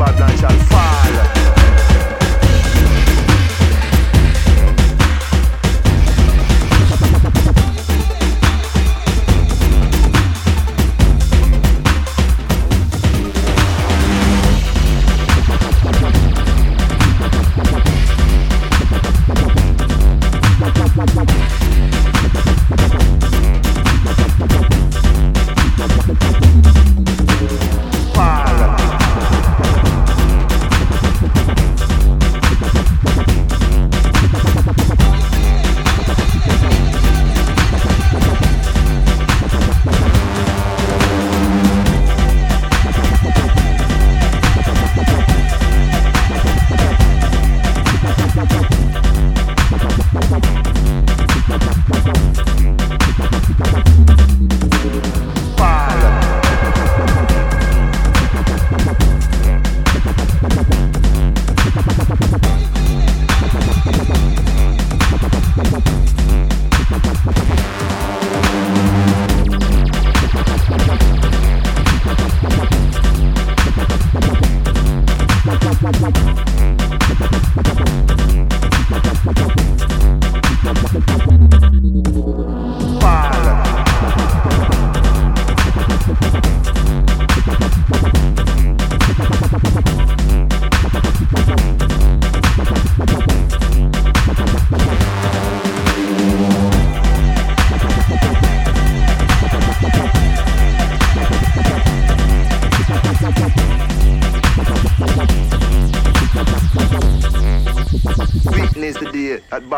bad man shall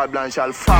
Blanche Alpha.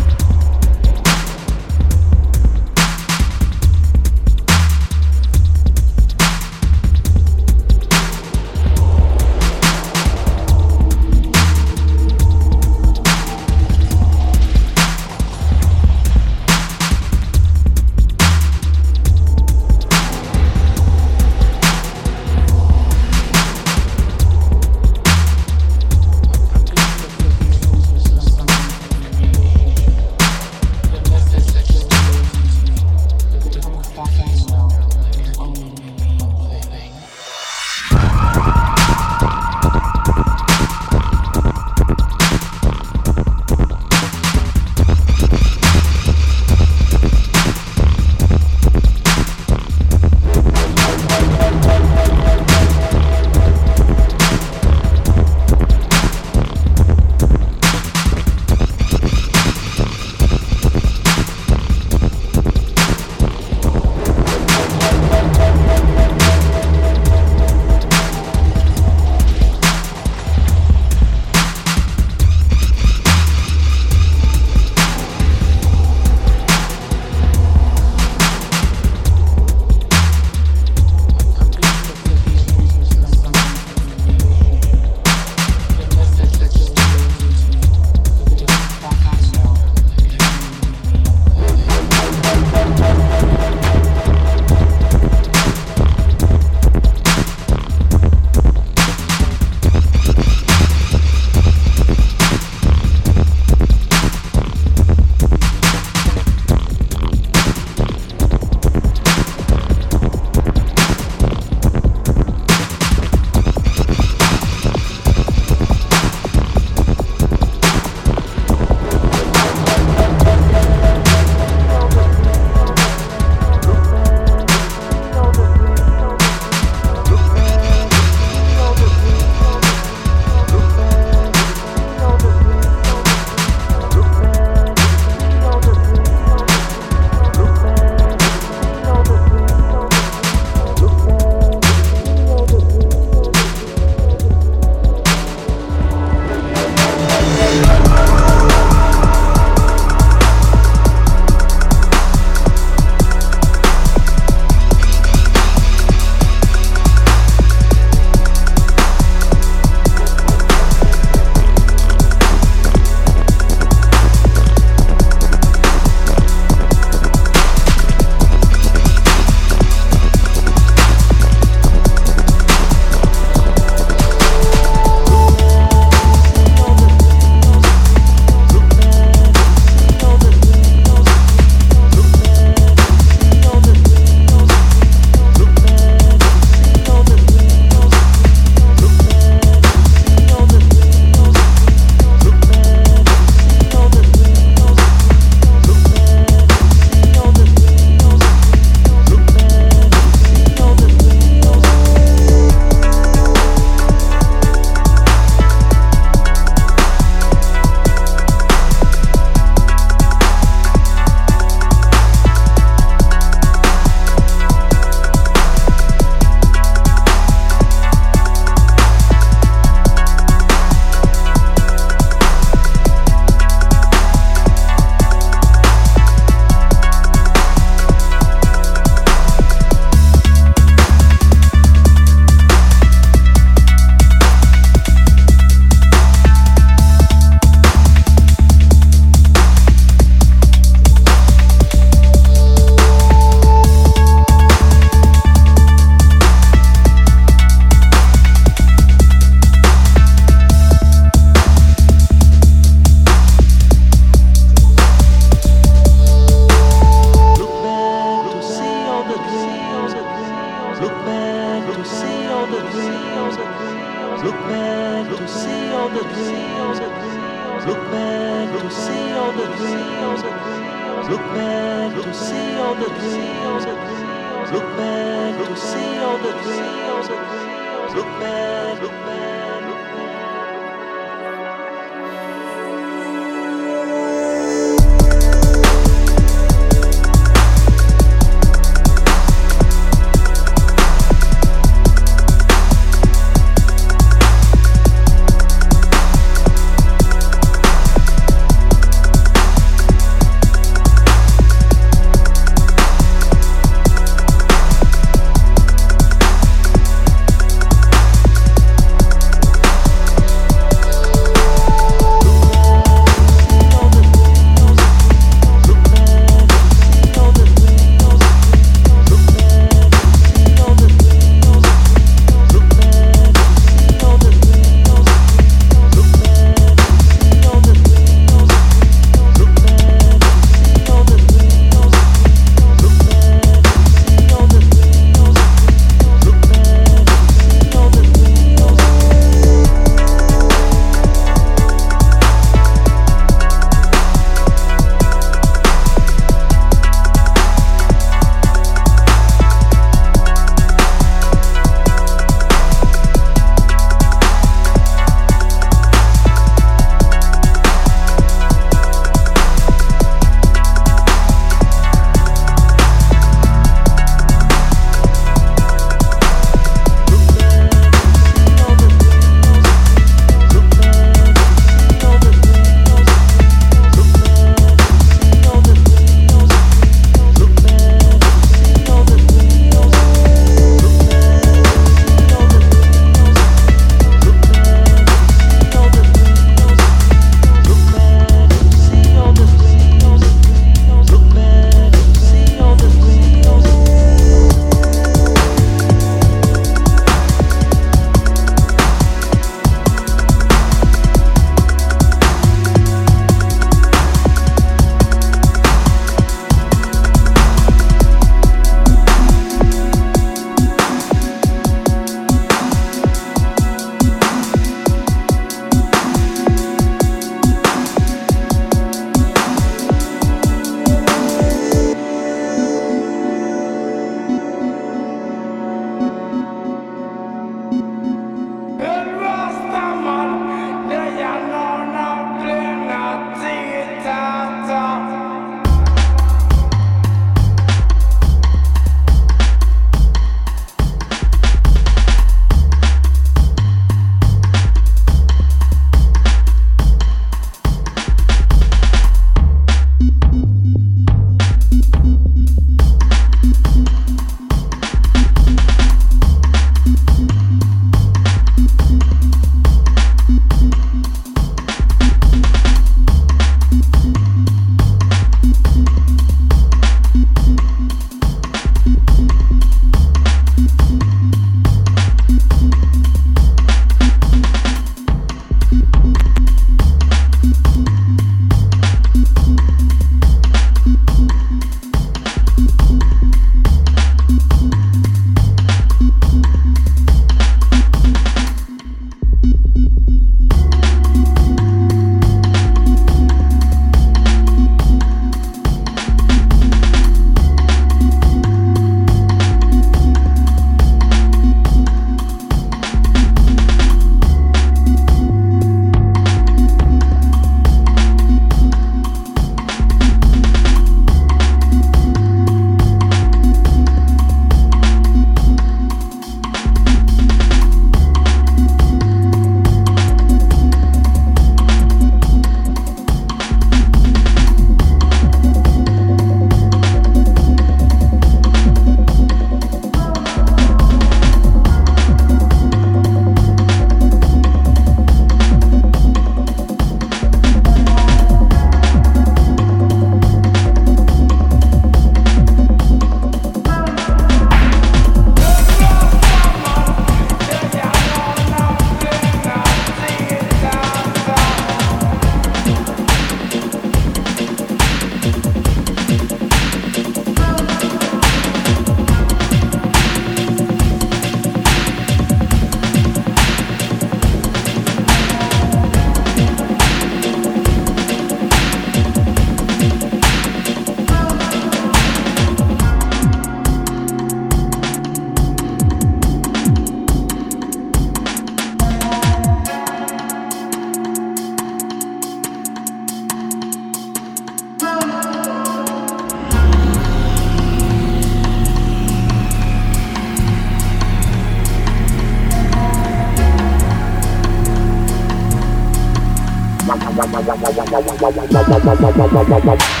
Bye.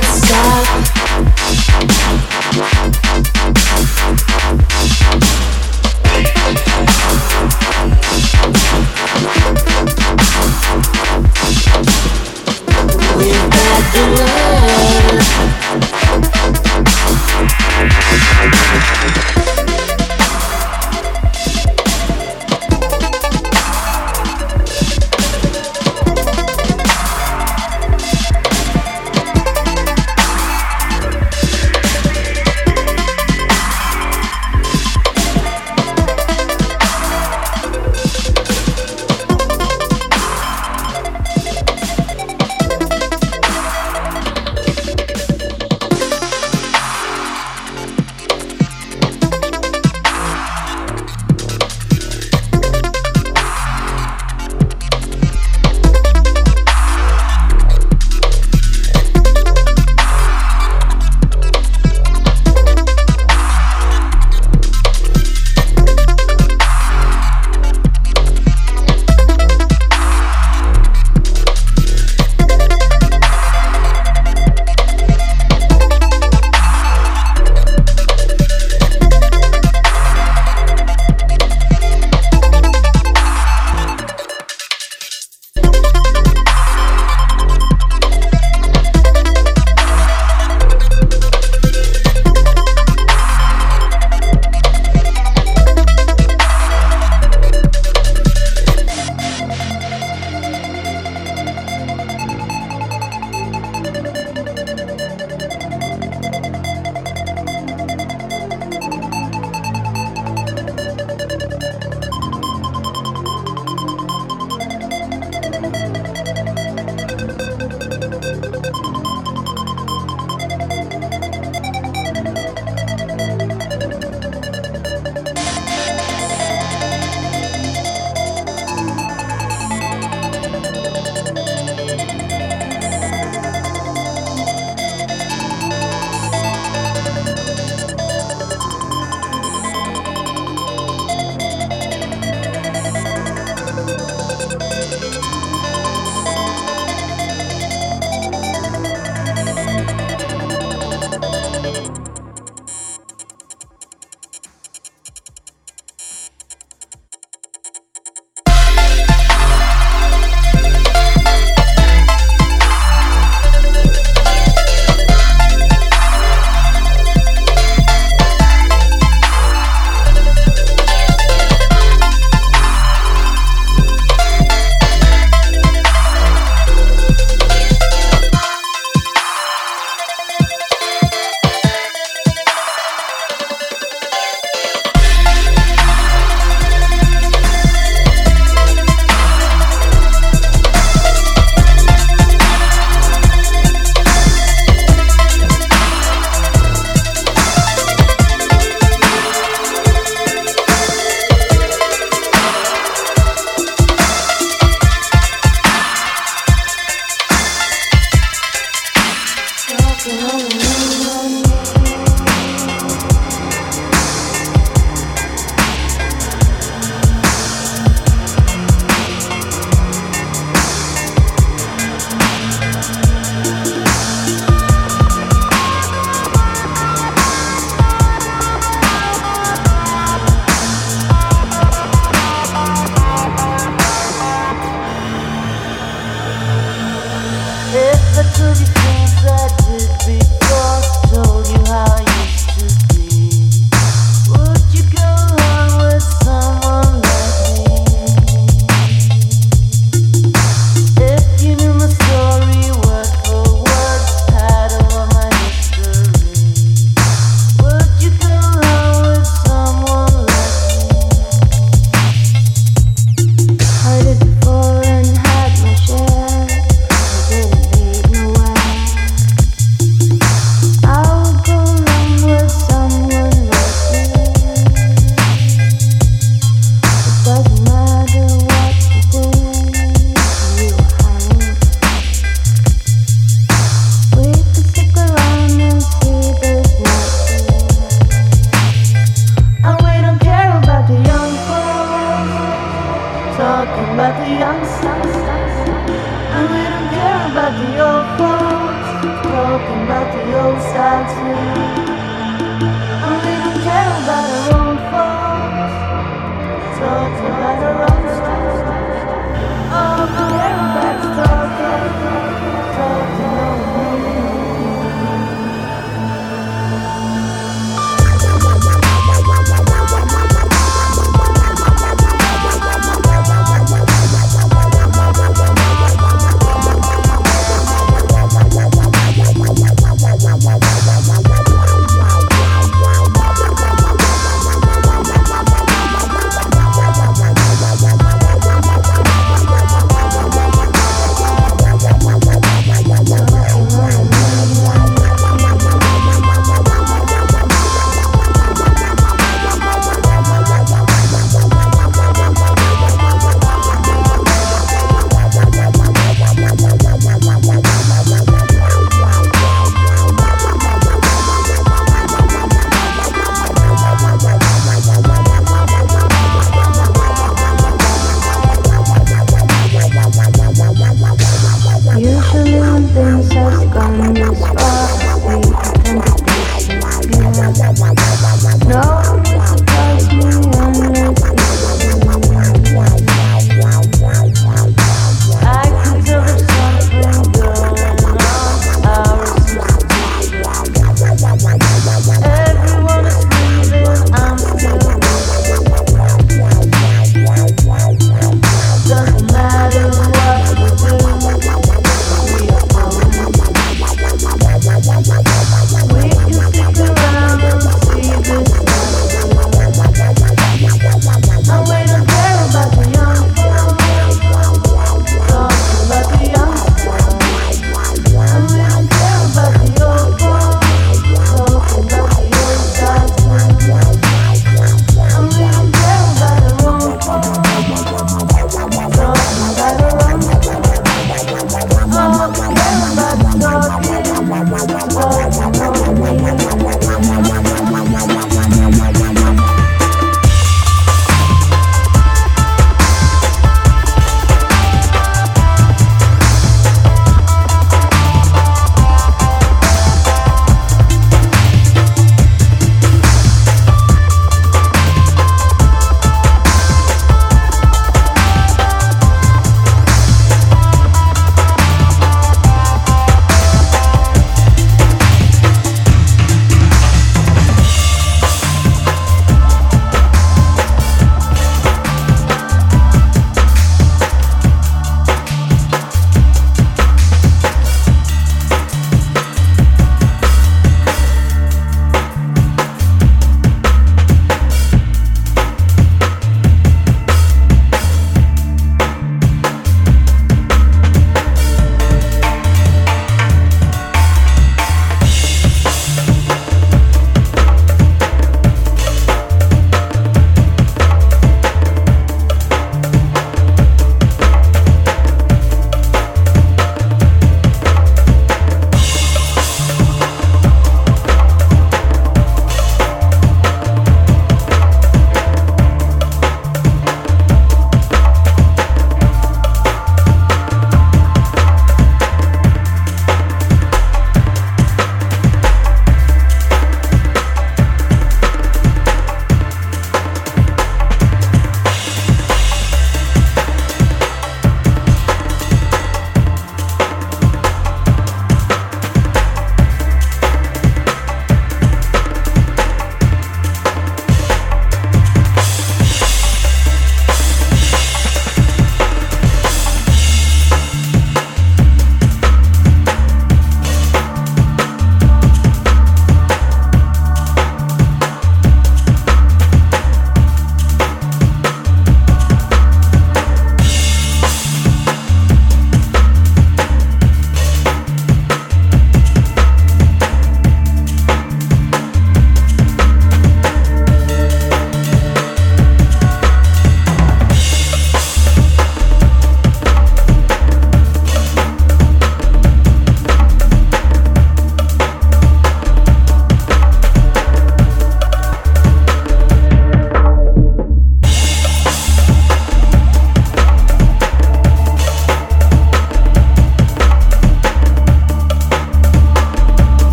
stop.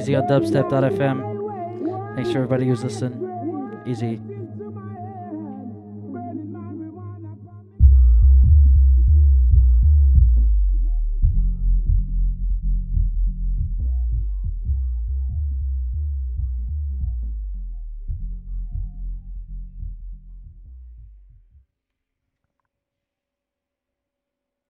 easy on dubstep.fm. Thanks to everybody who's listening.